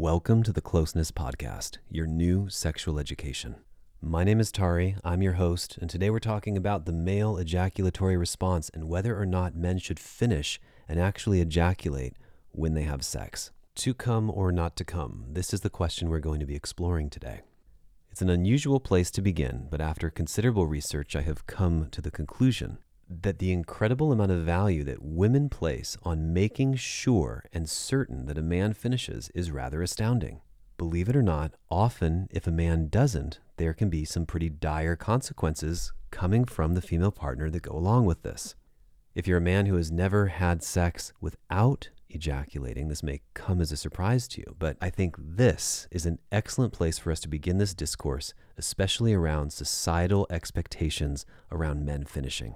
Welcome to the Closeness Podcast, your new sexual education. My name is Tari, I'm your host, and today we're talking about the male ejaculatory response and whether or not men should finish and actually ejaculate when they have sex. To come or not to come, this is the question we're going to be exploring today. It's an unusual place to begin, but after considerable research, I have come to the conclusion that the incredible amount of value that women place on making sure and certain that a man finishes is rather astounding. Believe it or not, often if a man doesn't, there can be some pretty dire consequences coming from the female partner that go along with this. If you're a man who has never had sex without ejaculating, this may come as a surprise to you, but I think this is an excellent place for us to begin this discourse, especially around societal expectations around men finishing.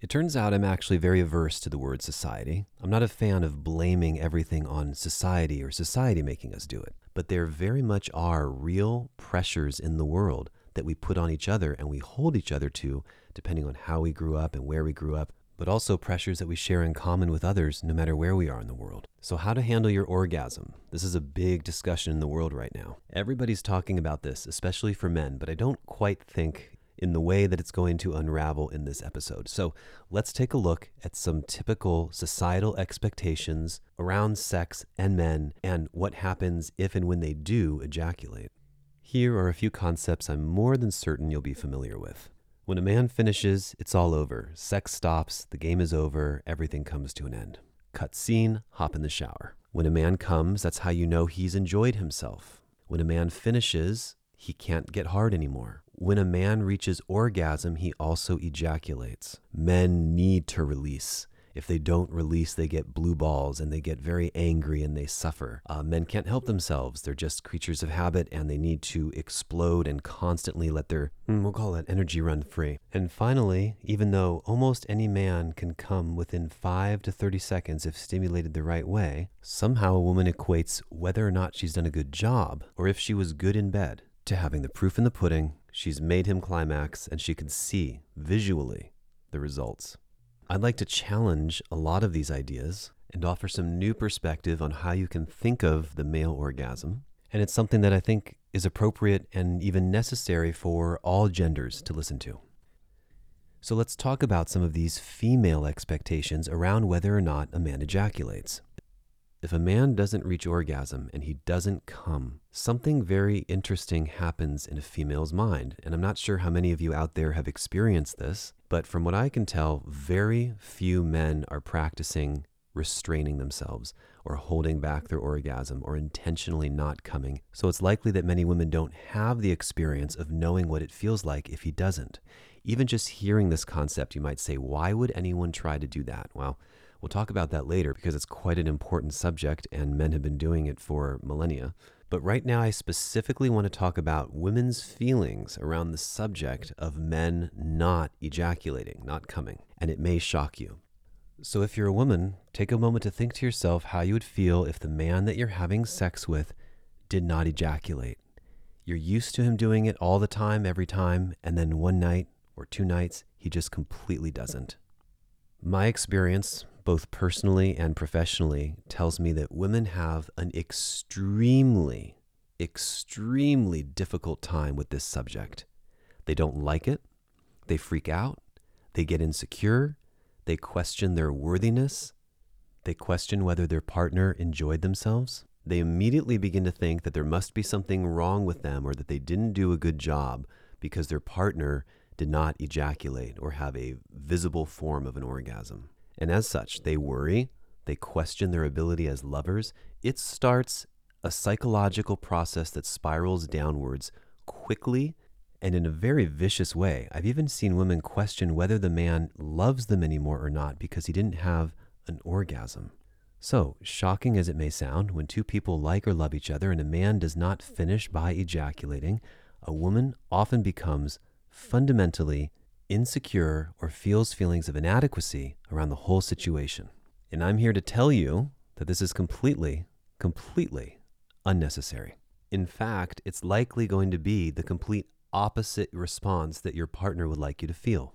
It turns out I'm actually very averse to the word society. I'm not a fan of blaming everything on society or society making us do it, but there very much are real pressures in the world that we put on each other and we hold each other to, depending on how we grew up and where we grew up, but also pressures that we share in common with others no matter where we are in the world. So, how to handle your orgasm? This is a big discussion in the world right now. Everybody's talking about this, especially for men, but I don't quite think in the way that it's going to unravel in this episode. So let's take a look at some typical societal expectations around sex and men and what happens if and when they do ejaculate. Here are a few concepts I'm more than certain you'll be familiar with. When a man finishes, it's all over. Sex stops, the game is over, everything comes to an end. Cut scene, hop in the shower. When a man comes, that's how you know he's enjoyed himself. When a man finishes, he can't get hard anymore. When a man reaches orgasm, he also ejaculates. Men need to release. If they don't release, they get blue balls and they get very angry and they suffer. Uh, men can't help themselves. They're just creatures of habit and they need to explode and constantly let their, hmm, we'll call it energy run free. And finally, even though almost any man can come within 5 to 30 seconds if stimulated the right way, somehow a woman equates whether or not she's done a good job or if she was good in bed to having the proof in the pudding She's made him climax, and she can see visually the results. I'd like to challenge a lot of these ideas and offer some new perspective on how you can think of the male orgasm. And it's something that I think is appropriate and even necessary for all genders to listen to. So let's talk about some of these female expectations around whether or not a man ejaculates. If a man doesn't reach orgasm and he doesn't come, something very interesting happens in a female's mind. And I'm not sure how many of you out there have experienced this, but from what I can tell, very few men are practicing restraining themselves or holding back their orgasm or intentionally not coming. So it's likely that many women don't have the experience of knowing what it feels like if he doesn't. Even just hearing this concept, you might say, why would anyone try to do that? Well, We'll talk about that later because it's quite an important subject and men have been doing it for millennia. But right now, I specifically want to talk about women's feelings around the subject of men not ejaculating, not coming, and it may shock you. So, if you're a woman, take a moment to think to yourself how you would feel if the man that you're having sex with did not ejaculate. You're used to him doing it all the time, every time, and then one night or two nights, he just completely doesn't. My experience, both personally and professionally, tells me that women have an extremely, extremely difficult time with this subject. They don't like it, they freak out, they get insecure, they question their worthiness, they question whether their partner enjoyed themselves. They immediately begin to think that there must be something wrong with them or that they didn't do a good job because their partner did not ejaculate or have a visible form of an orgasm. And as such, they worry, they question their ability as lovers. It starts a psychological process that spirals downwards quickly and in a very vicious way. I've even seen women question whether the man loves them anymore or not because he didn't have an orgasm. So, shocking as it may sound, when two people like or love each other and a man does not finish by ejaculating, a woman often becomes fundamentally insecure or feels feelings of inadequacy around the whole situation. And I'm here to tell you that this is completely, completely unnecessary. In fact, it's likely going to be the complete opposite response that your partner would like you to feel.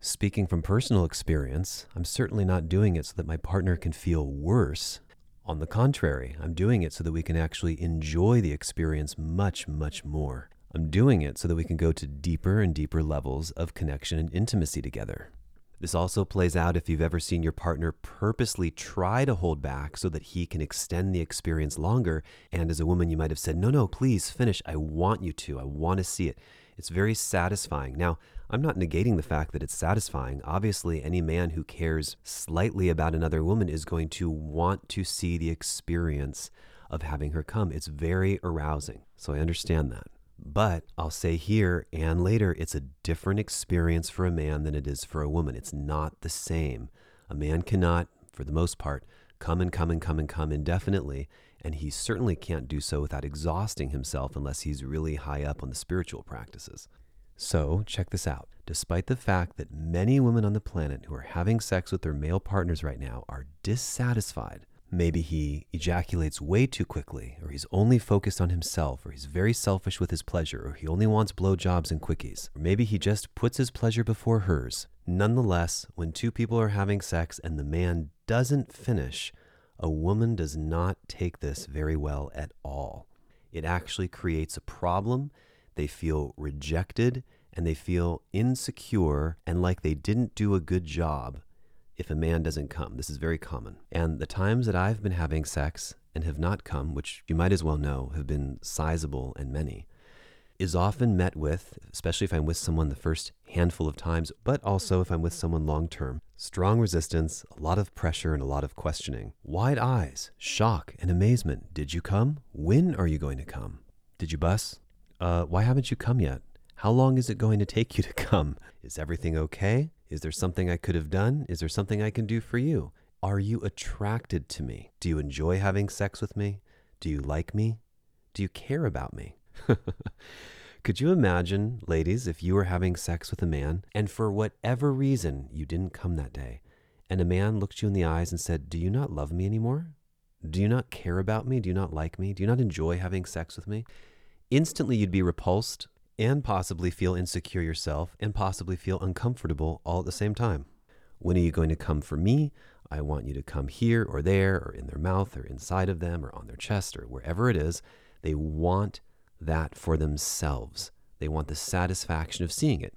Speaking from personal experience, I'm certainly not doing it so that my partner can feel worse. On the contrary, I'm doing it so that we can actually enjoy the experience much, much more. I'm doing it so that we can go to deeper and deeper levels of connection and intimacy together. This also plays out if you've ever seen your partner purposely try to hold back so that he can extend the experience longer. And as a woman, you might have said, No, no, please finish. I want you to. I want to see it. It's very satisfying. Now, I'm not negating the fact that it's satisfying. Obviously, any man who cares slightly about another woman is going to want to see the experience of having her come. It's very arousing. So I understand that. But I'll say here and later, it's a different experience for a man than it is for a woman. It's not the same. A man cannot, for the most part, come and come and come and come indefinitely. And he certainly can't do so without exhausting himself unless he's really high up on the spiritual practices. So, check this out. Despite the fact that many women on the planet who are having sex with their male partners right now are dissatisfied, maybe he ejaculates way too quickly, or he's only focused on himself, or he's very selfish with his pleasure, or he only wants blowjobs and quickies, or maybe he just puts his pleasure before hers. Nonetheless, when two people are having sex and the man doesn't finish, a woman does not take this very well at all. It actually creates a problem. They feel rejected and they feel insecure and like they didn't do a good job if a man doesn't come. This is very common. And the times that I've been having sex and have not come, which you might as well know have been sizable and many, is often met with, especially if I'm with someone the first handful of times, but also if I'm with someone long term, strong resistance, a lot of pressure, and a lot of questioning. Wide eyes, shock, and amazement. Did you come? When are you going to come? Did you bus? Uh, why haven't you come yet? How long is it going to take you to come? Is everything okay? Is there something I could have done? Is there something I can do for you? Are you attracted to me? Do you enjoy having sex with me? Do you like me? Do you care about me? Could you imagine, ladies, if you were having sex with a man and for whatever reason you didn't come that day, and a man looked you in the eyes and said, Do you not love me anymore? Do you not care about me? Do you not like me? Do you not enjoy having sex with me? Instantly, you'd be repulsed and possibly feel insecure yourself and possibly feel uncomfortable all at the same time. When are you going to come for me? I want you to come here or there or in their mouth or inside of them or on their chest or wherever it is. They want that for themselves. They want the satisfaction of seeing it.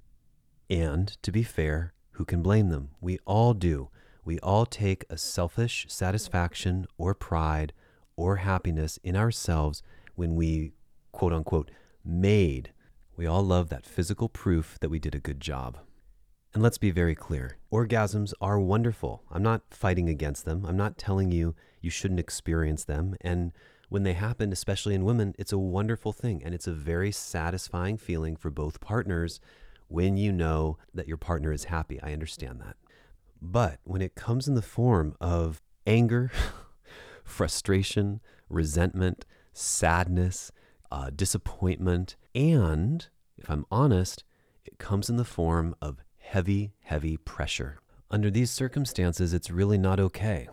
And to be fair, who can blame them? We all do. We all take a selfish satisfaction or pride or happiness in ourselves when we, quote unquote, made. We all love that physical proof that we did a good job. And let's be very clear orgasms are wonderful. I'm not fighting against them. I'm not telling you you shouldn't experience them. And when they happen, especially in women, it's a wonderful thing. And it's a very satisfying feeling for both partners when you know that your partner is happy. I understand that. But when it comes in the form of anger, frustration, resentment, sadness, uh, disappointment, and if I'm honest, it comes in the form of heavy, heavy pressure. Under these circumstances, it's really not okay.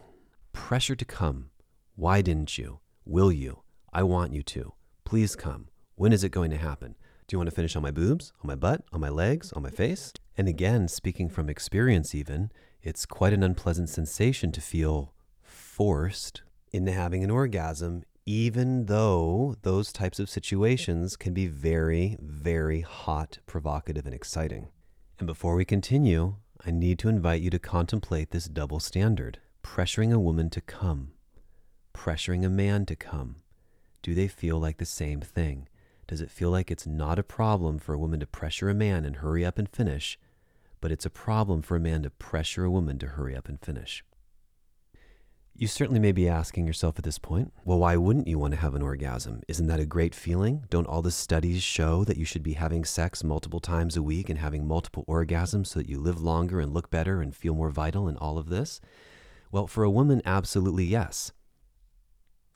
Pressure to come. Why didn't you? Will you? I want you to. Please come. When is it going to happen? Do you want to finish on my boobs, on my butt, on my legs, on my face? And again, speaking from experience, even, it's quite an unpleasant sensation to feel forced into having an orgasm, even though those types of situations can be very, very hot, provocative, and exciting. And before we continue, I need to invite you to contemplate this double standard pressuring a woman to come pressuring a man to come? Do they feel like the same thing? Does it feel like it's not a problem for a woman to pressure a man and hurry up and finish, but it's a problem for a man to pressure a woman to hurry up and finish? You certainly may be asking yourself at this point, well, why wouldn't you want to have an orgasm? Isn't that a great feeling? Don't all the studies show that you should be having sex multiple times a week and having multiple orgasms so that you live longer and look better and feel more vital and all of this? Well, for a woman, absolutely yes.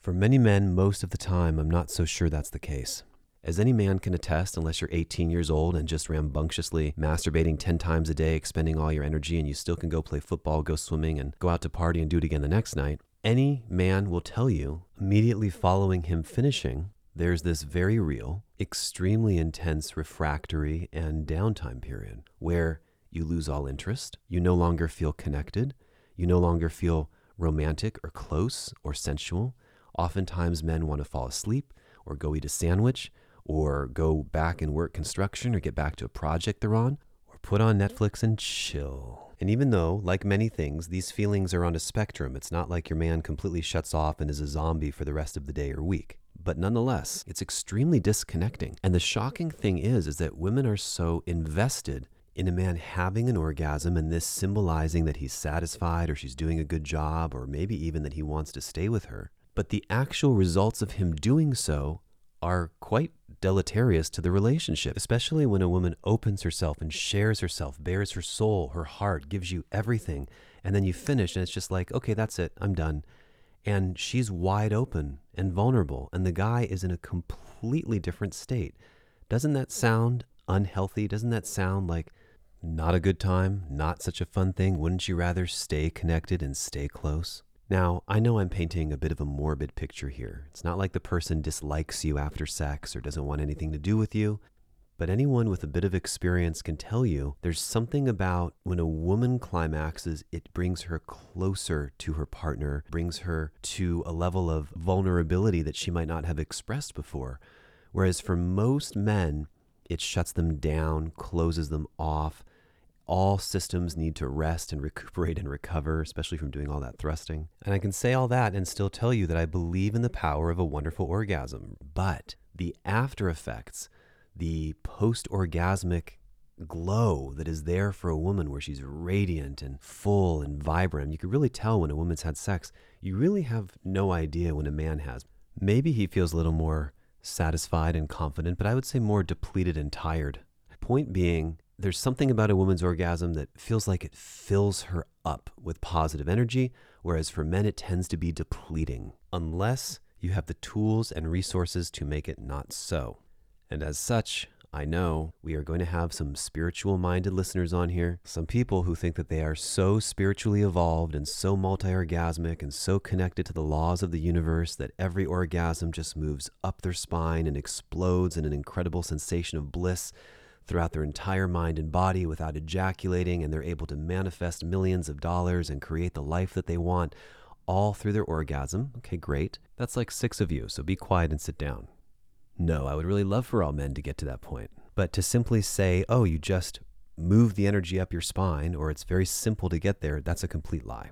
For many men, most of the time, I'm not so sure that's the case. As any man can attest, unless you're 18 years old and just rambunctiously masturbating 10 times a day, expending all your energy, and you still can go play football, go swimming, and go out to party and do it again the next night, any man will tell you immediately following him finishing, there's this very real, extremely intense refractory and downtime period where you lose all interest, you no longer feel connected, you no longer feel romantic or close or sensual. Oftentimes, men want to fall asleep or go eat a sandwich or go back and work construction or get back to a project they're on or put on Netflix and chill. And even though, like many things, these feelings are on a spectrum, it's not like your man completely shuts off and is a zombie for the rest of the day or week. But nonetheless, it's extremely disconnecting. And the shocking thing is is that women are so invested in a man having an orgasm and this symbolizing that he's satisfied or she's doing a good job or maybe even that he wants to stay with her. But the actual results of him doing so are quite deleterious to the relationship, especially when a woman opens herself and shares herself, bares her soul, her heart, gives you everything, and then you finish and it's just like, okay, that's it, I'm done. And she's wide open and vulnerable, and the guy is in a completely different state. Doesn't that sound unhealthy? Doesn't that sound like not a good time, not such a fun thing. Wouldn't you rather stay connected and stay close? Now, I know I'm painting a bit of a morbid picture here. It's not like the person dislikes you after sex or doesn't want anything to do with you, but anyone with a bit of experience can tell you there's something about when a woman climaxes, it brings her closer to her partner, brings her to a level of vulnerability that she might not have expressed before. Whereas for most men, it shuts them down, closes them off, all systems need to rest and recuperate and recover, especially from doing all that thrusting. And I can say all that and still tell you that I believe in the power of a wonderful orgasm. But the after effects, the post orgasmic glow that is there for a woman where she's radiant and full and vibrant. You can really tell when a woman's had sex. You really have no idea when a man has. Maybe he feels a little more satisfied and confident, but I would say more depleted and tired. Point being, there's something about a woman's orgasm that feels like it fills her up with positive energy, whereas for men, it tends to be depleting, unless you have the tools and resources to make it not so. And as such, I know we are going to have some spiritual minded listeners on here, some people who think that they are so spiritually evolved and so multi orgasmic and so connected to the laws of the universe that every orgasm just moves up their spine and explodes in an incredible sensation of bliss throughout their entire mind and body without ejaculating, and they're able to manifest millions of dollars and create the life that they want all through their orgasm. Okay, great. That's like six of you, so be quiet and sit down. No, I would really love for all men to get to that point. But to simply say, oh, you just move the energy up your spine, or it's very simple to get there, that's a complete lie.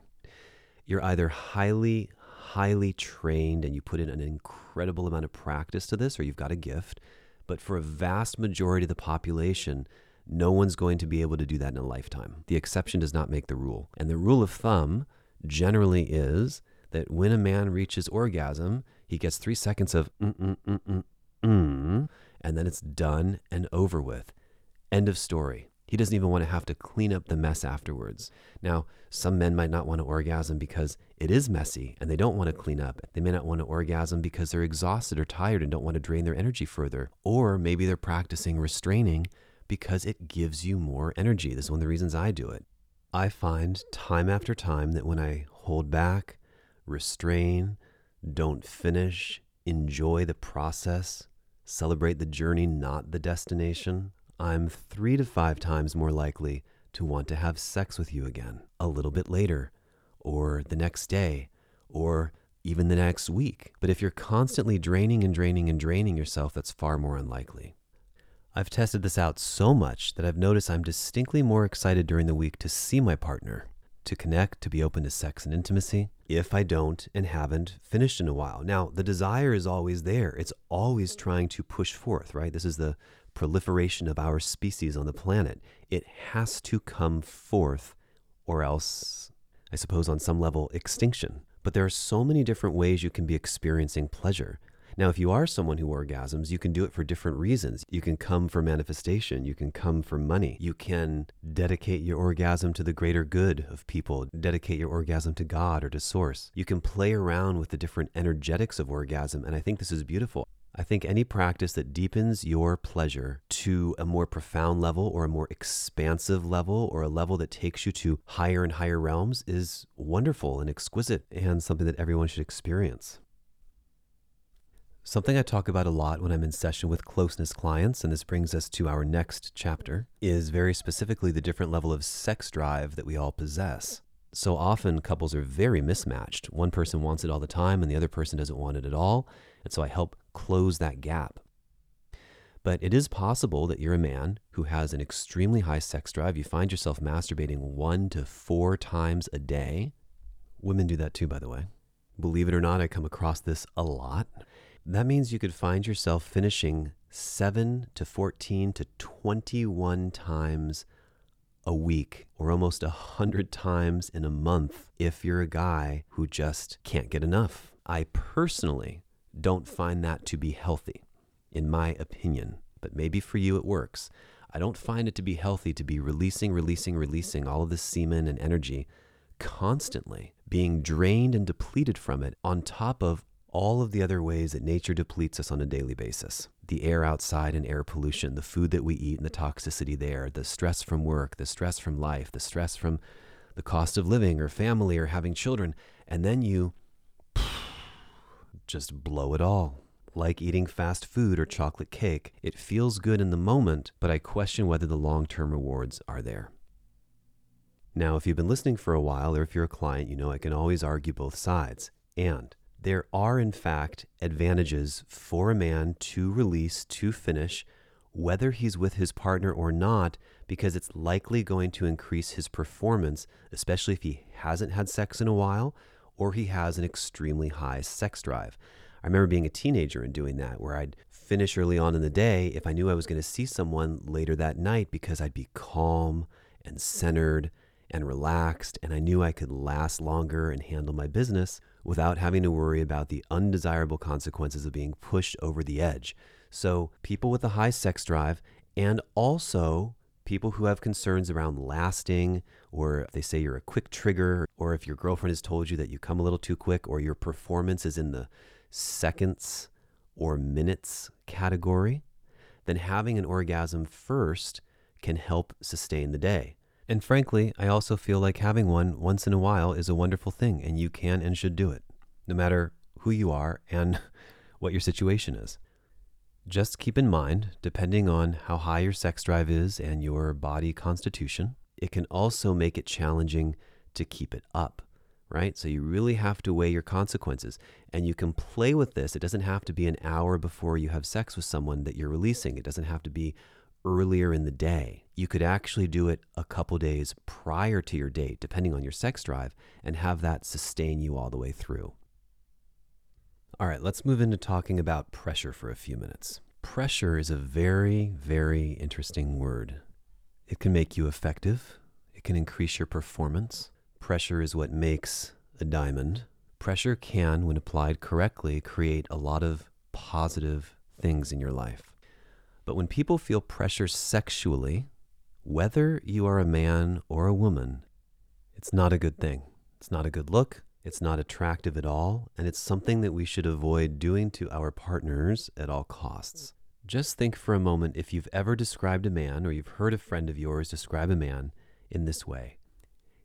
You're either highly, highly trained and you put in an incredible amount of practice to this, or you've got a gift but for a vast majority of the population, no one's going to be able to do that in a lifetime. The exception does not make the rule. And the rule of thumb generally is that when a man reaches orgasm, he gets three seconds of mm, mm, mm, mm, mm, and then it's done and over with. End of story. He doesn't even want to have to clean up the mess afterwards. Now, some men might not want to orgasm because it is messy and they don't want to clean up. They may not want to orgasm because they're exhausted or tired and don't want to drain their energy further. Or maybe they're practicing restraining because it gives you more energy. This is one of the reasons I do it. I find time after time that when I hold back, restrain, don't finish, enjoy the process, celebrate the journey, not the destination, I'm three to five times more likely to want to have sex with you again a little bit later, or the next day, or even the next week. But if you're constantly draining and draining and draining yourself, that's far more unlikely. I've tested this out so much that I've noticed I'm distinctly more excited during the week to see my partner, to connect, to be open to sex and intimacy, if I don't and haven't finished in a while. Now, the desire is always there. It's always trying to push forth, right? This is the proliferation of our species on the planet. It has to come forth, or else, I suppose, on some level, extinction. But there are so many different ways you can be experiencing pleasure. Now, if you are someone who orgasms, you can do it for different reasons. You can come for manifestation. You can come for money. You can dedicate your orgasm to the greater good of people, dedicate your orgasm to God or to Source. You can play around with the different energetics of orgasm. And I think this is beautiful. I think any practice that deepens your pleasure to a more profound level or a more expansive level or a level that takes you to higher and higher realms is wonderful and exquisite and something that everyone should experience. Something I talk about a lot when I'm in session with closeness clients, and this brings us to our next chapter, is very specifically the different level of sex drive that we all possess. So often couples are very mismatched. One person wants it all the time and the other person doesn't want it at all. And so I help close that gap. But it is possible that you're a man who has an extremely high sex drive. You find yourself masturbating one to four times a day. Women do that too, by the way. Believe it or not, I come across this a lot. That means you could find yourself finishing 7 to 14 to 21 times a week or almost 100 times in a month if you're a guy who just can't get enough. I personally don't find that to be healthy, in my opinion, but maybe for you it works. I don't find it to be healthy to be releasing, releasing, releasing all of this semen and energy constantly, being drained and depleted from it on top of all of the other ways that nature depletes us on a daily basis the air outside and air pollution, the food that we eat and the toxicity there, the stress from work, the stress from life, the stress from the cost of living or family or having children. And then you just blow it all. Like eating fast food or chocolate cake, it feels good in the moment, but I question whether the long term rewards are there. Now, if you've been listening for a while, or if you're a client, you know I can always argue both sides. And there are, in fact, advantages for a man to release, to finish, whether he's with his partner or not, because it's likely going to increase his performance, especially if he hasn't had sex in a while or he has an extremely high sex drive. I remember being a teenager and doing that, where I'd finish early on in the day if I knew I was going to see someone later that night because I'd be calm and centered and relaxed, and I knew I could last longer and handle my business without having to worry about the undesirable consequences of being pushed over the edge. So, people with a high sex drive and also people who have concerns around lasting, or they say you're a quick trigger, or if your girlfriend has told you that you come a little too quick, or your performance is in the seconds or minutes category, then having an orgasm first can help sustain the day. And frankly, I also feel like having one once in a while is a wonderful thing, and you can and should do it, no matter who you are and what your situation is. Just keep in mind, depending on how high your sex drive is and your body constitution, it can also make it challenging to keep it up, right? So you really have to weigh your consequences. And you can play with this. It doesn't have to be an hour before you have sex with someone that you're releasing, it doesn't have to be earlier in the day. You could actually do it a couple days prior to your date, depending on your sex drive, and have that sustain you all the way through. All right, let's move into talking about pressure for a few minutes. Pressure is a very, very interesting word. It can make you effective, it can increase your performance. Pressure is what makes a diamond. Pressure can, when applied correctly, create a lot of positive things in your life. But when people feel pressure sexually, whether you are a man or a woman, it's not a good thing. It's not a good look. It's not attractive at all. And it's something that we should avoid doing to our partners at all costs. Just think for a moment if you've ever described a man or you've heard a friend of yours describe a man in this way.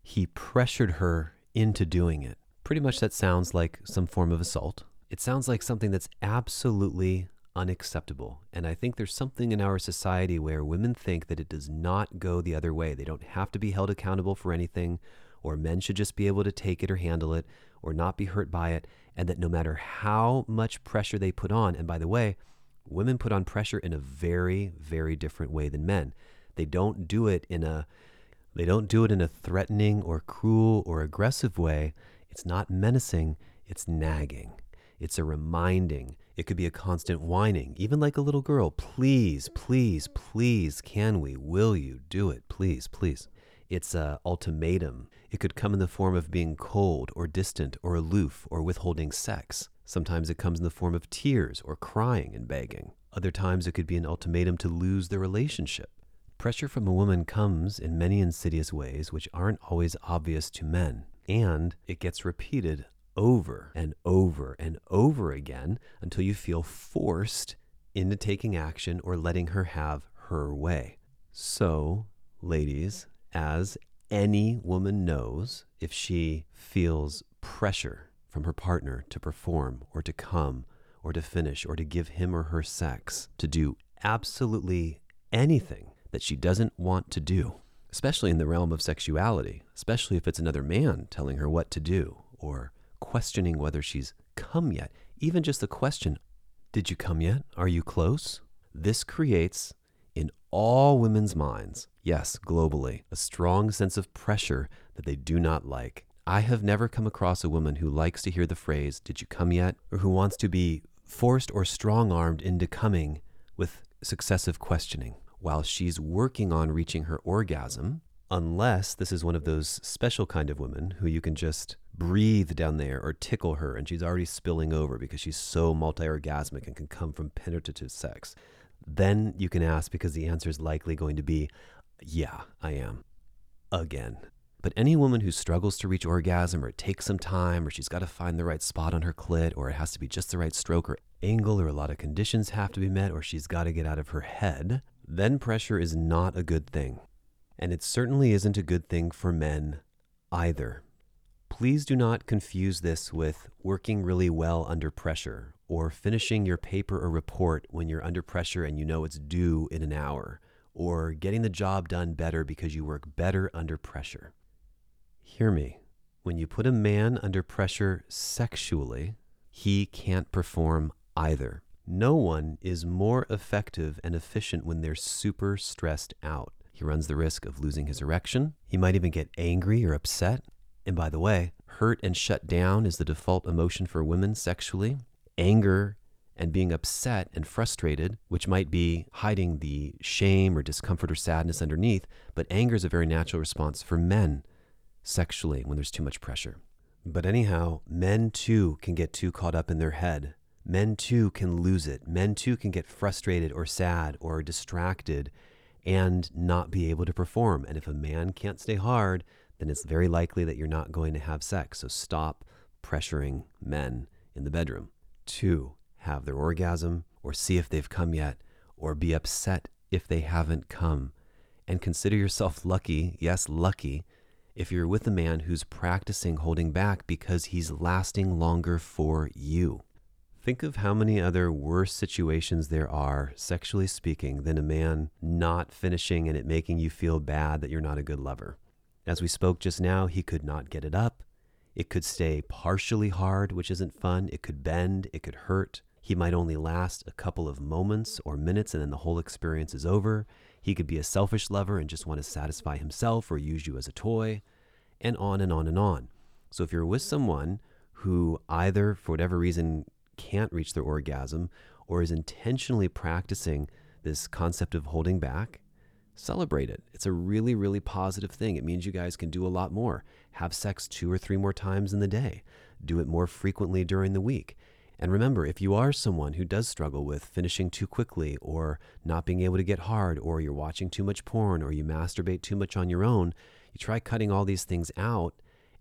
He pressured her into doing it. Pretty much that sounds like some form of assault. It sounds like something that's absolutely unacceptable. And I think there's something in our society where women think that it does not go the other way. They don't have to be held accountable for anything, or men should just be able to take it or handle it, or not be hurt by it. And that no matter how much pressure they put on, and by the way, women put on pressure in a very, very different way than men. They don't do it in a they don't do it in a threatening or cruel or aggressive way. It's not menacing, it's nagging. It's a reminding. It could be a constant whining, even like a little girl. Please, please, please, can we? Will you do it? Please, please. It's a ultimatum. It could come in the form of being cold or distant or aloof or withholding sex. Sometimes it comes in the form of tears or crying and begging. Other times it could be an ultimatum to lose the relationship. Pressure from a woman comes in many insidious ways which aren't always obvious to men, and it gets repeated over and over and over again until you feel forced into taking action or letting her have her way. So, ladies, as any woman knows, if she feels pressure from her partner to perform or to come or to finish or to give him or her sex, to do absolutely anything that she doesn't want to do, especially in the realm of sexuality, especially if it's another man telling her what to do or questioning whether she's come yet. Even just the question, Did you come yet? Are you close? This creates in all women's minds, yes, globally, a strong sense of pressure that they do not like. I have never come across a woman who likes to hear the phrase, Did you come yet? or who wants to be forced or strong armed into coming with successive questioning while she's working on reaching her orgasm, unless this is one of those special kind of women who you can just breathe down there or tickle her and she's already spilling over because she's so multi orgasmic and can come from penetrative sex. Then you can ask because the answer is likely going to be, Yeah, I am. Again. But any woman who struggles to reach orgasm or it takes some time or she's got to find the right spot on her clit or it has to be just the right stroke or angle or a lot of conditions have to be met or she's got to get out of her head, then pressure is not a good thing. And it certainly isn't a good thing for men either. Please do not confuse this with working really well under pressure or finishing your paper or report when you're under pressure and you know it's due in an hour or getting the job done better because you work better under pressure. Hear me. When you put a man under pressure sexually, he can't perform either. No one is more effective and efficient when they're super stressed out. He runs the risk of losing his erection. He might even get angry or upset. And by the way, hurt and shut down is the default emotion for women sexually. Anger and being upset and frustrated, which might be hiding the shame or discomfort or sadness underneath, but anger is a very natural response for men sexually when there's too much pressure. But anyhow, men too can get too caught up in their head. Men too can lose it. Men too can get frustrated or sad or distracted and not be able to perform. And if a man can't stay hard, then it's very likely that you're not going to have sex. So stop pressuring men in the bedroom to have their orgasm or see if they've come yet or be upset if they haven't come. And consider yourself lucky, yes, lucky, if you're with a man who's practicing holding back because he's lasting longer for you. Think of how many other worse situations there are, sexually speaking, than a man not finishing and it making you feel bad that you're not a good lover. As we spoke just now, he could not get it up. It could stay partially hard, which isn't fun. It could bend. It could hurt. He might only last a couple of moments or minutes and then the whole experience is over. He could be a selfish lover and just want to satisfy himself or use you as a toy, and on and on and on. So if you're with someone who either, for whatever reason, can't reach their orgasm or is intentionally practicing this concept of holding back, celebrate it. It's a really, really positive thing. It means you guys can do a lot more. Have sex two or three more times in the day, do it more frequently during the week. And remember, if you are someone who does struggle with finishing too quickly or not being able to get hard, or you're watching too much porn, or you masturbate too much on your own, you try cutting all these things out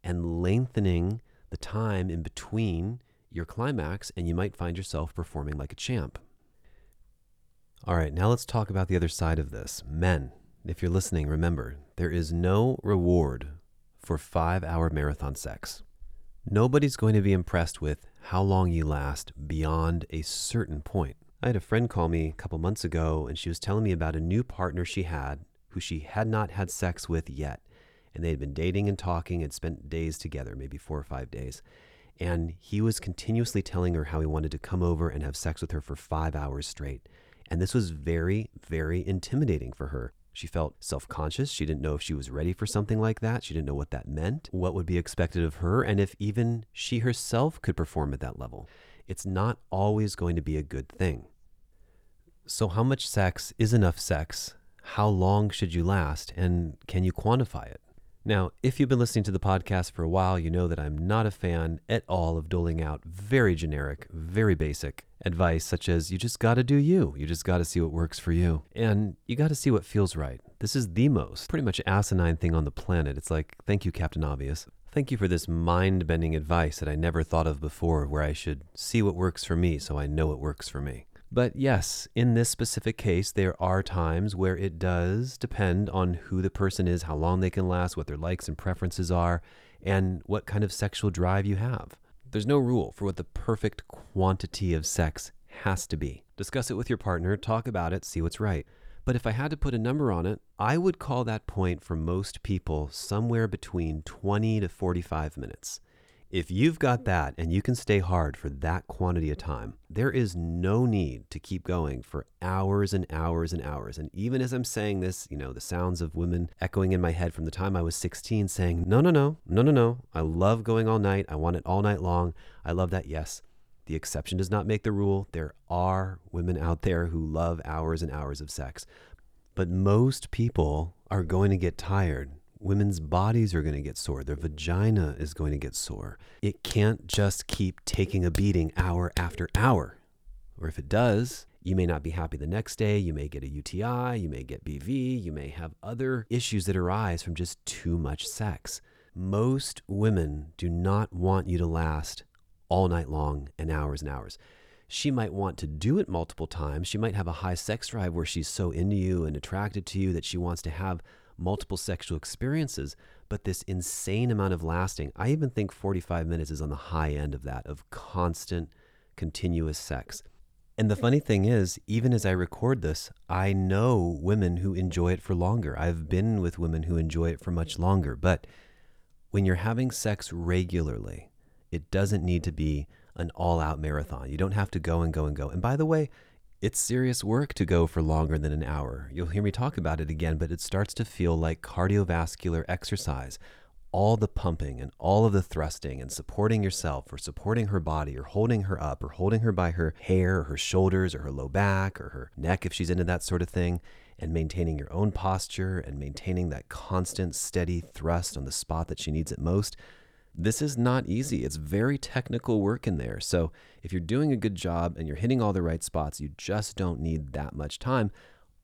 and lengthening the time in between your climax, and you might find yourself performing like a champ. All right, now let's talk about the other side of this. Men, if you're listening, remember there is no reward for five hour marathon sex. Nobody's going to be impressed with how long you last beyond a certain point. I had a friend call me a couple months ago and she was telling me about a new partner she had who she had not had sex with yet. And they had been dating and talking and spent days together, maybe four or five days. And he was continuously telling her how he wanted to come over and have sex with her for five hours straight. And this was very, very intimidating for her. She felt self conscious. She didn't know if she was ready for something like that. She didn't know what that meant, what would be expected of her, and if even she herself could perform at that level. It's not always going to be a good thing. So, how much sex is enough sex? How long should you last? And can you quantify it? Now, if you've been listening to the podcast for a while, you know that I'm not a fan at all of doling out very generic, very basic advice, such as you just got to do you. You just got to see what works for you. And you got to see what feels right. This is the most pretty much asinine thing on the planet. It's like, thank you, Captain Obvious. Thank you for this mind bending advice that I never thought of before, where I should see what works for me so I know it works for me. But yes, in this specific case, there are times where it does depend on who the person is, how long they can last, what their likes and preferences are, and what kind of sexual drive you have. There's no rule for what the perfect quantity of sex has to be. Discuss it with your partner, talk about it, see what's right. But if I had to put a number on it, I would call that point for most people somewhere between 20 to 45 minutes. If you've got that and you can stay hard for that quantity of time, there is no need to keep going for hours and hours and hours. And even as I'm saying this, you know, the sounds of women echoing in my head from the time I was 16 saying, no, no, no, no, no, no. I love going all night. I want it all night long. I love that. Yes. The exception does not make the rule. There are women out there who love hours and hours of sex. But most people are going to get tired women's bodies are going to get sore. Their vagina is going to get sore. It can't just keep taking a beating hour after hour. Or if it does, you may not be happy the next day. You may get a UTI. You may get BV. You may have other issues that arise from just too much sex. Most women do not want you to last all night long and hours and hours. She might want to do it multiple times. She might have a high sex drive where she's so into you and attracted to you that she wants to have multiple sexual experiences, but this insane amount of lasting. I even think 45 minutes is on the high end of that, of constant, continuous sex. And the funny thing is, even as I record this, I know women who enjoy it for longer. I've been with women who enjoy it for much longer. But when you're having sex regularly, it doesn't need to be an all out marathon. You don't have to go and go and go. And by the way, it's serious work to go for longer than an hour. You'll hear me talk about it again, but it starts to feel like cardiovascular exercise. All the pumping and all of the thrusting and supporting yourself or supporting her body or holding her up or holding her by her hair or her shoulders or her low back or her neck if she's into that sort of thing and maintaining your own posture and maintaining that constant steady thrust on the spot that she needs it most this is not easy. It's very technical work in there. So, if you're doing a good job and you're hitting all the right spots, you just don't need that much time,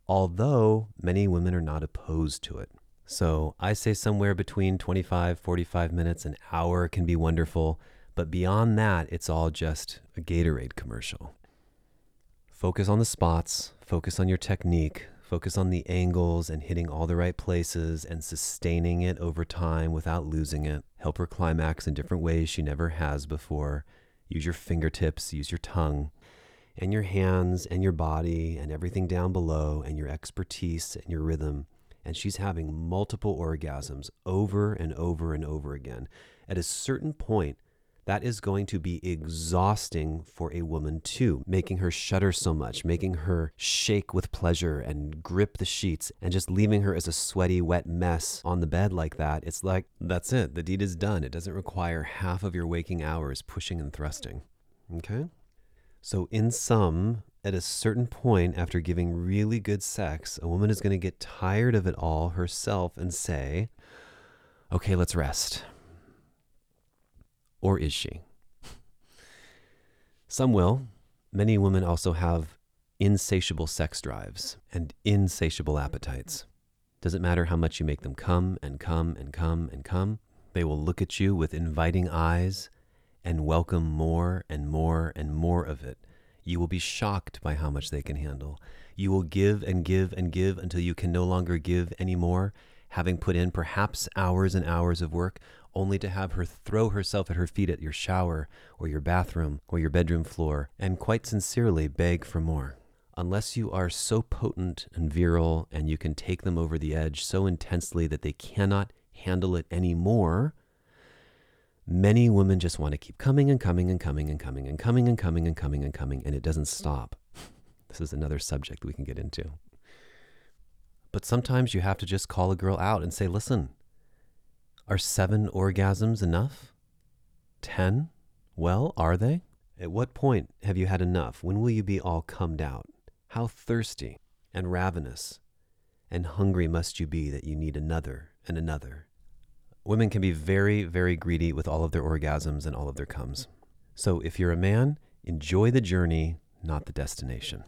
although many women are not opposed to it. So, I say somewhere between 25, 45 minutes, an hour can be wonderful, but beyond that, it's all just a Gatorade commercial. Focus on the spots, focus on your technique, Focus on the angles and hitting all the right places and sustaining it over time without losing it. Help her climax in different ways she never has before. Use your fingertips, use your tongue, and your hands and your body and everything down below and your expertise and your rhythm. And she's having multiple orgasms over and over and over again. At a certain point, that is going to be exhausting for a woman too, making her shudder so much, making her shake with pleasure and grip the sheets, and just leaving her as a sweaty, wet mess on the bed like that. It's like, that's it. The deed is done. It doesn't require half of your waking hours pushing and thrusting. Okay? So, in sum, at a certain point after giving really good sex, a woman is going to get tired of it all herself and say, okay, let's rest. Or is she? Some will. Many women also have insatiable sex drives and insatiable appetites. Doesn't matter how much you make them come and come and come and come, they will look at you with inviting eyes and welcome more and more and more of it. You will be shocked by how much they can handle. You will give and give and give until you can no longer give anymore, having put in perhaps hours and hours of work, only to have her throw herself at her feet at your shower or your bathroom or your bedroom floor and quite sincerely beg for more. Unless you are so potent and virile and you can take them over the edge so intensely that they cannot handle it anymore, many women just want to keep coming and coming and coming and coming and coming and coming and coming and coming, and it doesn't stop. This is another subject we can get into. But sometimes you have to just call a girl out and say, listen, are seven orgasms enough? Ten? Well, are they? At what point have you had enough? When will you be all cummed out? How thirsty and ravenous and hungry must you be that you need another and another? Women can be very, very greedy with all of their orgasms and all of their comes. So if you're a man, enjoy the journey, not the destination.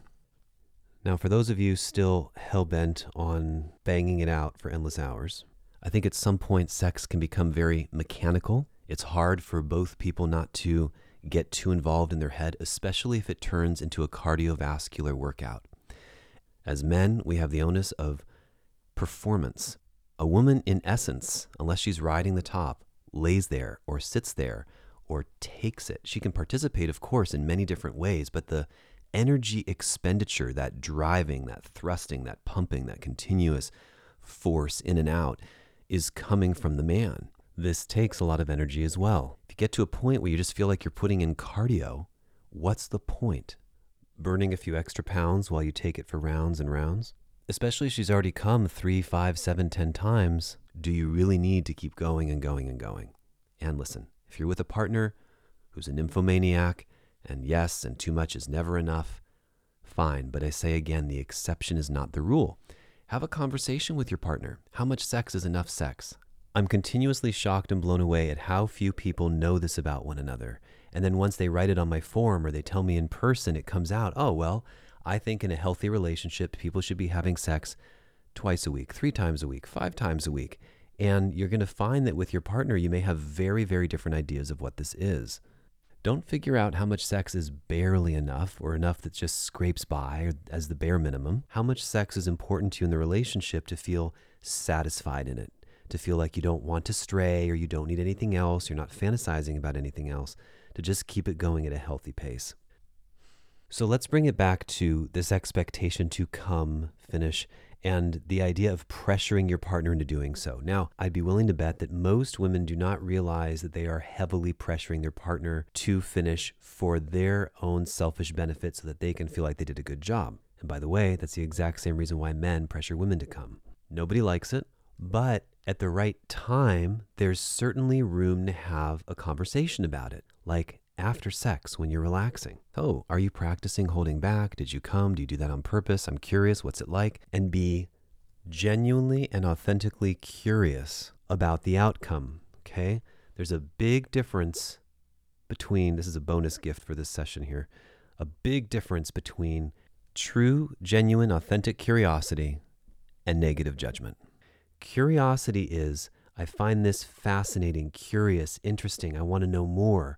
Now, for those of you still hell bent on banging it out for endless hours, I think at some point sex can become very mechanical. It's hard for both people not to get too involved in their head, especially if it turns into a cardiovascular workout. As men, we have the onus of performance. A woman, in essence, unless she's riding the top, lays there or sits there or takes it. She can participate, of course, in many different ways, but the energy expenditure, that driving, that thrusting, that pumping, that continuous force in and out is coming from the man. This takes a lot of energy as well. If you get to a point where you just feel like you're putting in cardio, what's the point? Burning a few extra pounds while you take it for rounds and rounds? Especially if she's already come three, five, seven, ten times, do you really need to keep going and going and going? And listen, if you're with a partner who's a nymphomaniac, and yes, and too much is never enough, fine. But I say again, the exception is not the rule. Have a conversation with your partner. How much sex is enough sex? I'm continuously shocked and blown away at how few people know this about one another. And then once they write it on my form or they tell me in person, it comes out, oh, well, I think in a healthy relationship, people should be having sex twice a week, three times a week, five times a week. And you're going to find that with your partner, you may have very, very different ideas of what this is. Don't figure out how much sex is barely enough or enough that just scrapes by as the bare minimum. How much sex is important to you in the relationship to feel satisfied in it, to feel like you don't want to stray or you don't need anything else, you're not fantasizing about anything else, to just keep it going at a healthy pace. So let's bring it back to this expectation to come, finish, and the idea of pressuring your partner into doing so. Now, I'd be willing to bet that most women do not realize that they are heavily pressuring their partner to finish for their own selfish benefit so that they can feel like they did a good job. And by the way, that's the exact same reason why men pressure women to come. Nobody likes it, but at the right time, there's certainly room to have a conversation about it. Like, after sex when you're relaxing. Oh, are you practicing holding back? Did you come? Do you do that on purpose? I'm curious. What's it like? And be genuinely and authentically curious about the outcome. Okay? There's a big difference between, this is a bonus gift for this session here, a big difference between true, genuine, authentic curiosity and negative judgment. Curiosity is, I find this fascinating, curious, interesting. I want to know more.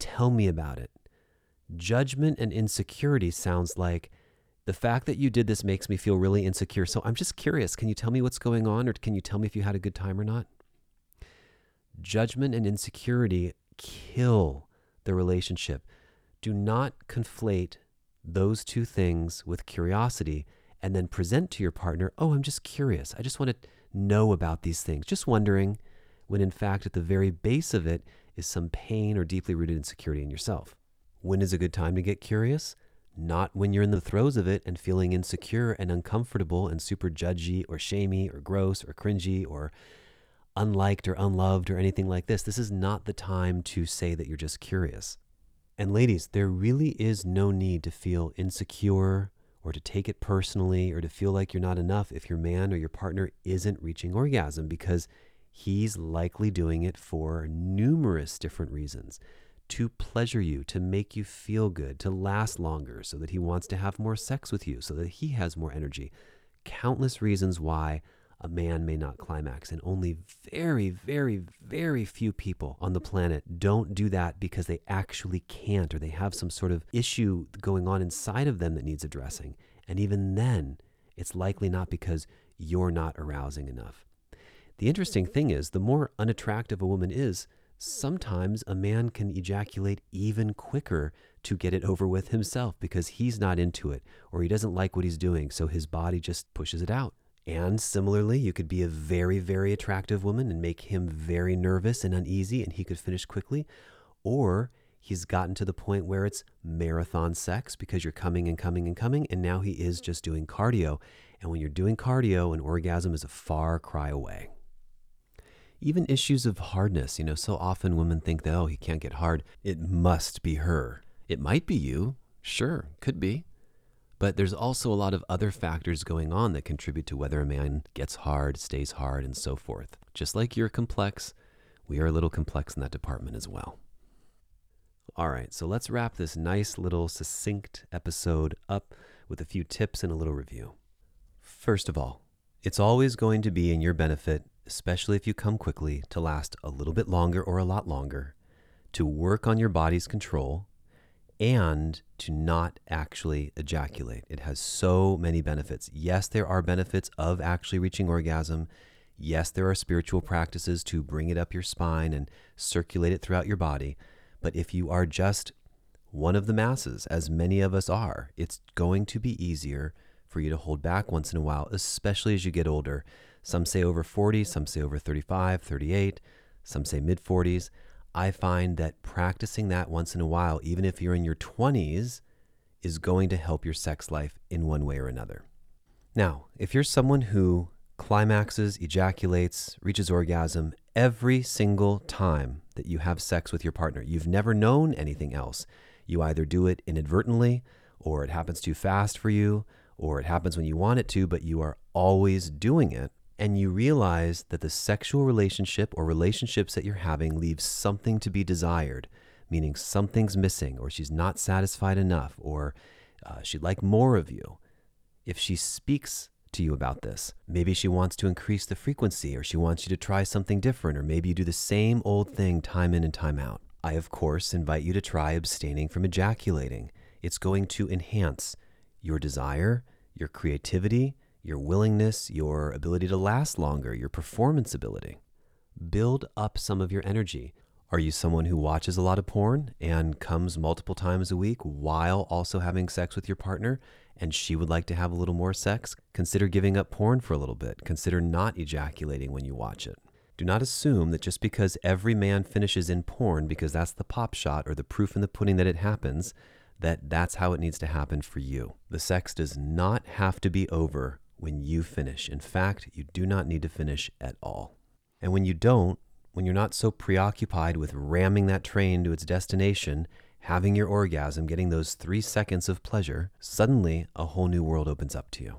Tell me about it. Judgment and insecurity sounds like the fact that you did this makes me feel really insecure. So I'm just curious. Can you tell me what's going on, or can you tell me if you had a good time or not? Judgment and insecurity kill the relationship. Do not conflate those two things with curiosity and then present to your partner, oh, I'm just curious. I just want to know about these things. Just wondering, when in fact, at the very base of it is some pain or deeply rooted insecurity in yourself. When is a good time to get curious? Not when you're in the throes of it and feeling insecure and uncomfortable and super judgy or shamey or gross or cringy or unliked or unloved or anything like this. This is not the time to say that you're just curious. And ladies, there really is no need to feel insecure or to take it personally or to feel like you're not enough if your man or your partner isn't reaching orgasm because he's likely doing it for numerous different reasons to pleasure you, to make you feel good, to last longer, so that he wants to have more sex with you, so that he has more energy. Countless reasons why a man may not climax. And only very, very, very few people on the planet don't do that because they actually can't or they have some sort of issue going on inside of them that needs addressing. And even then, it's likely not because you're not arousing enough. The interesting thing is, the more unattractive a woman is, sometimes a man can ejaculate even quicker to get it over with himself because he's not into it or he doesn't like what he's doing, so his body just pushes it out. And similarly, you could be a very, very attractive woman and make him very nervous and uneasy, and he could finish quickly. Or he's gotten to the point where it's marathon sex because you're coming and coming and coming, and now he is just doing cardio. And when you're doing cardio, an orgasm is a far cry away even issues of hardness. You know, so often women think that, oh, he can't get hard. It must be her. It might be you. Sure, could be. But there's also a lot of other factors going on that contribute to whether a man gets hard, stays hard, and so forth. Just like you're complex, we are a little complex in that department as well. All right, so let's wrap this nice little succinct episode up with a few tips and a little review. First of all, it's always going to be in your benefit especially if you come quickly, to last a little bit longer or a lot longer, to work on your body's control, and to not actually ejaculate. It has so many benefits. Yes, there are benefits of actually reaching orgasm. Yes, there are spiritual practices to bring it up your spine and circulate it throughout your body. But if you are just one of the masses, as many of us are, it's going to be easier for you to hold back once in a while, especially as you get older. Some say over 40, some say over 35, 38, some say mid 40s. I find that practicing that once in a while, even if you're in your 20s, is going to help your sex life in one way or another. Now, if you're someone who climaxes, ejaculates, reaches orgasm every single time that you have sex with your partner, you've never known anything else. You either do it inadvertently, or it happens too fast for you, or it happens when you want it to, but you are always doing it. And you realize that the sexual relationship or relationships that you're having leaves something to be desired meaning something's missing, or she's not satisfied enough, or uh, she'd like more of you. If she speaks to you about this, maybe she wants to increase the frequency, or she wants you to try something different, or maybe you do the same old thing time in and time out. I, of course, invite you to try abstaining from ejaculating. It's going to enhance your desire, your creativity, your willingness, your ability to last longer, your performance ability. Build up some of your energy. Are you someone who watches a lot of porn and comes multiple times a week while also having sex with your partner and she would like to have a little more sex? Consider giving up porn for a little bit. Consider not ejaculating when you watch it. Do not assume that just because every man finishes in porn because that's the pop shot or the proof in the pudding that it happens, that that's how it needs to happen for you. The sex does not have to be over when you finish. In fact, you do not need to finish at all. And when you don't, when you're not so preoccupied with ramming that train to its destination, having your orgasm, getting those three seconds of pleasure, suddenly a whole new world opens up to you.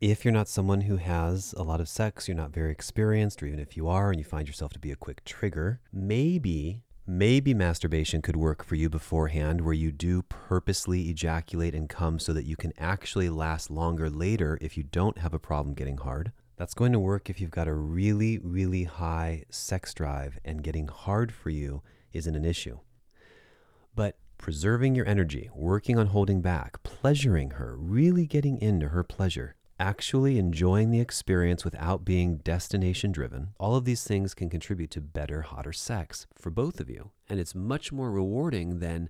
If you're not someone who has a lot of sex, you're not very experienced, or even if you are and you find yourself to be a quick trigger, maybe, maybe masturbation could work for you beforehand where you do purposely ejaculate and come so that you can actually last longer later if you don't have a problem getting hard. That's going to work if you've got a really, really high sex drive and getting hard for you isn't an issue. But preserving your energy, working on holding back, pleasuring her, really getting into her pleasure, actually enjoying the experience without being destination driven, all of these things can contribute to better, hotter sex for both of you. And it's much more rewarding than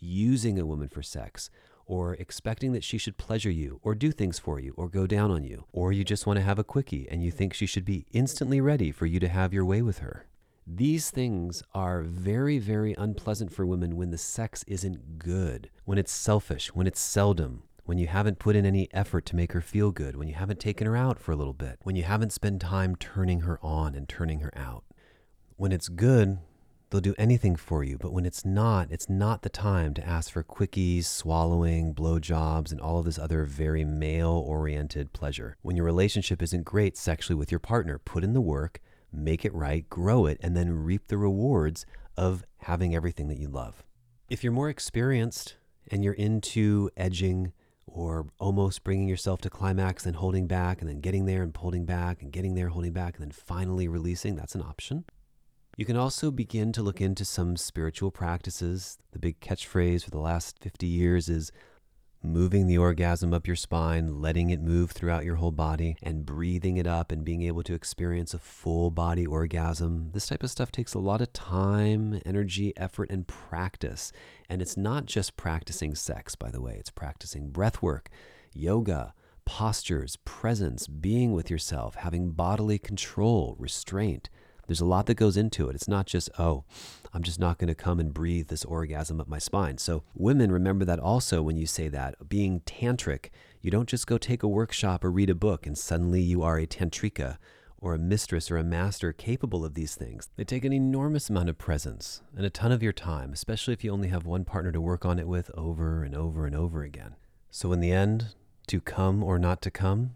using a woman for sex or expecting that she should pleasure you or do things for you or go down on you, or you just want to have a quickie and you think she should be instantly ready for you to have your way with her. These things are very, very unpleasant for women when the sex isn't good, when it's selfish, when it's seldom, when you haven't put in any effort to make her feel good, when you haven't taken her out for a little bit, when you haven't spent time turning her on and turning her out. When it's good, They'll do anything for you, but when it's not, it's not the time to ask for quickies, swallowing, blowjobs, and all of this other very male oriented pleasure. When your relationship isn't great sexually with your partner, put in the work, make it right, grow it, and then reap the rewards of having everything that you love. If you're more experienced and you're into edging, or almost bringing yourself to climax and holding back and then getting there and holding back and getting there holding back and then finally releasing that's an option you can also begin to look into some spiritual practices. The big catchphrase for the last 50 years is moving the orgasm up your spine, letting it move throughout your whole body, and breathing it up and being able to experience a full body orgasm. This type of stuff takes a lot of time, energy, effort, and practice. And it's not just practicing sex, by the way, it's practicing breath work, yoga, postures, presence, being with yourself, having bodily control, restraint. There's a lot that goes into it. It's not just, oh, I'm just not going to come and breathe this orgasm up my spine. So, women, remember that also when you say that. Being tantric, you don't just go take a workshop or read a book and suddenly you are a tantrika or a mistress or a master capable of these things. They take an enormous amount of presence and a ton of your time, especially if you only have one partner to work on it with over and over and over again. So, in the end, to come or not to come,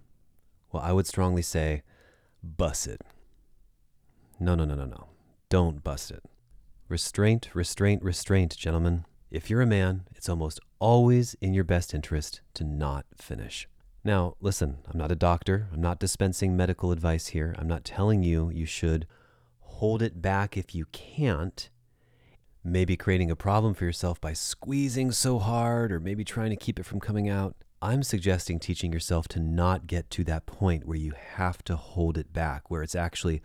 well, I would strongly say, bust it. No, no, no, no, no. Don't bust it. Restraint, restraint, restraint, gentlemen. If you're a man, it's almost always in your best interest to not finish. Now, listen, I'm not a doctor. I'm not dispensing medical advice here. I'm not telling you you should hold it back if you can't. Maybe creating a problem for yourself by squeezing so hard or maybe trying to keep it from coming out. I'm suggesting teaching yourself to not get to that point where you have to hold it back, where it's actually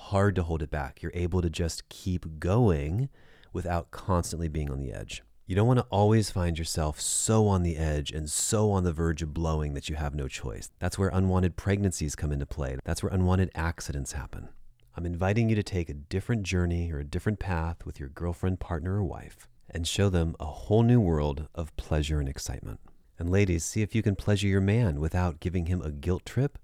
hard to hold it back. You're able to just keep going without constantly being on the edge. You don't want to always find yourself so on the edge and so on the verge of blowing that you have no choice. That's where unwanted pregnancies come into play. That's where unwanted accidents happen. I'm inviting you to take a different journey or a different path with your girlfriend, partner, or wife and show them a whole new world of pleasure and excitement. And ladies, see if you can pleasure your man without giving him a guilt trip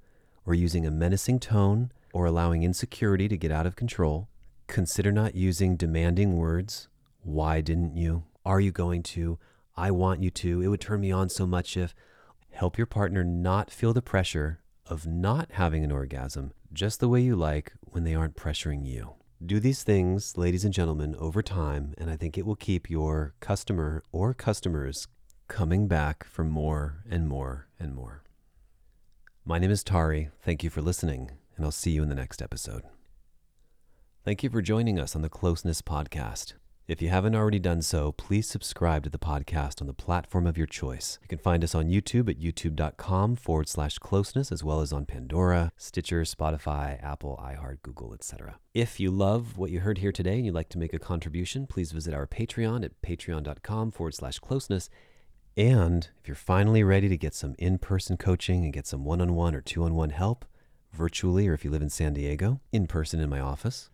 or using a menacing tone or allowing insecurity to get out of control. Consider not using demanding words. Why didn't you? Are you going to? I want you to. It would turn me on so much if. Help your partner not feel the pressure of not having an orgasm just the way you like when they aren't pressuring you. Do these things, ladies and gentlemen, over time, and I think it will keep your customer or customers coming back for more and more and more. My name is Tari. Thank you for listening, and I'll see you in the next episode. Thank you for joining us on the Closeness Podcast. If you haven't already done so, please subscribe to the podcast on the platform of your choice. You can find us on YouTube at youtube.com forward slash closeness, as well as on Pandora, Stitcher, Spotify, Apple, iHeart, Google, etc. If you love what you heard here today and you'd like to make a contribution, please visit our Patreon at patreon.com forward slash closeness. And if you're finally ready to get some in person coaching and get some one on one or two on one help, virtually, or if you live in San Diego, in person in my office,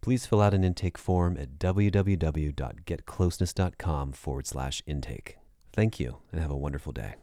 please fill out an intake form at www.getcloseness.com forward slash intake. Thank you and have a wonderful day.